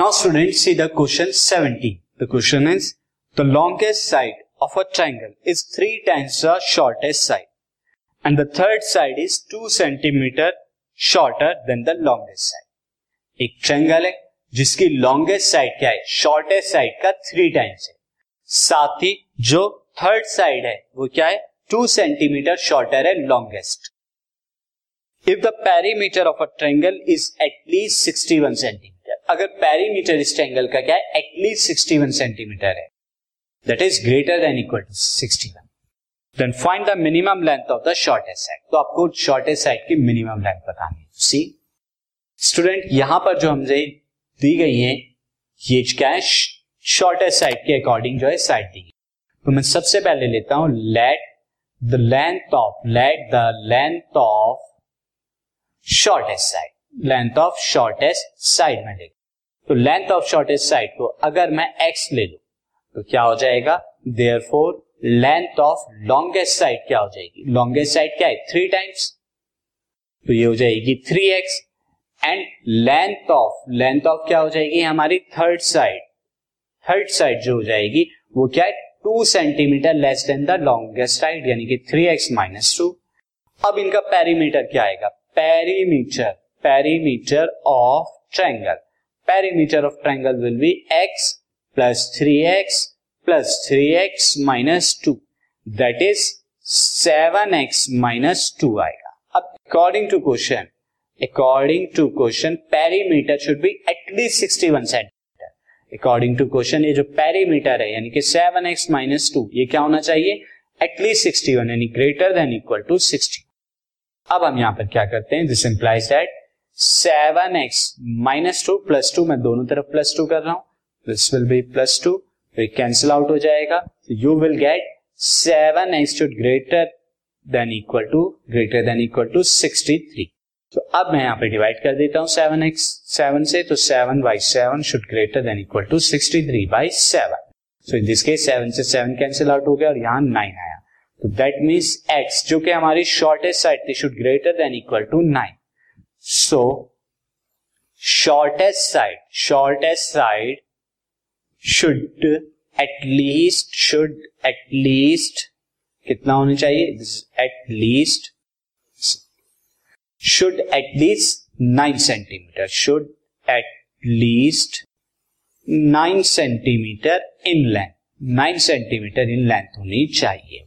Now students see the question 17. The question is the longest side of a triangle is three times the shortest side and the third side is two centimeter shorter than the longest side. एक triangle है जिसकी longest side क्या है shortest side का three times है साथ ही जो थर्ड साइड है वो क्या है टू सेंटीमीटर शॉर्टर है longest if the perimeter of a triangle is at least 61 centimetre अगर पेरीमीटर इस ट्रायंगल का क्या है एटलीस्ट 61 सेंटीमीटर है। That is greater than equal to 61 then find the minimum length of the shortest side तो आपको shortest side की minimum length बतानी है। सी स्टूडेंट यहाँ पर जो हमसे दी गई है, ये क्या है? शॉर्टेस्ट साइड के अकॉर्डिंग जो है साइड दी गई। तो मैं सबसे पहले लेता हूँ let the length of let the length of shortest side length of shortest side में लेता तो लेंथ ऑफ़ शॉर्टेस्ट साइड को अगर मैं एक्स ले लू तो क्या हो जाएगा? Therefore length of longest side क्या हो जाएगी? लॉन्गेस्ट साइड क्या है? थ्री टाइम्स तो ये हो जाएगी three x and length of length of क्या हो जाएगी? हमारी थर्ड साइड थर्ड साइड जो हो जाएगी, वो क्या है? Two centimetre less than the longest side यानी कि थ्री एक्स माइनस टू अब इनका पेरीमीटर क्या आएगा? Perimeter perimeter of triangle perimeter of triangle will be x plus 3x plus 3x minus 2 that is 7x minus 2 आएगा अब according to question according to question perimeter should be at least 61 centimeter according to question ये जो perimeter है यानी कि 7x minus 2 ये क्या होना चाहिए at least 61 यानी greater than equal to 60 अब हम यहाँ पर क्या करते हैं this implies that seven x minus two plus two, मैं दोनों तरफ़ प्लस टू कर रहा हूँ। This will be plus two तो कैंसिल आउट हो जाएगा। You will get seven x should greater than equal to greater than equal to sixty three तो अब मैं यहाँ पे डिवाइड कर देता हूँ सेवन एक्स सेवन से तो seven by seven should greater than equal to sixty three by seven so in this case seven से सेवन कैंसिल आउट हो गया और यहाँ नाइन आया। तो दैट मीन्स एक्स जो कि हमारी शॉर्टेस्ट साइड थी should greater than equal to nine so shortest side shortest side should at least should at least कितना होना चाहिए? At least should at least nine centimetre should at least nine centimetre in length nine centimetre in length होनी चाहिए।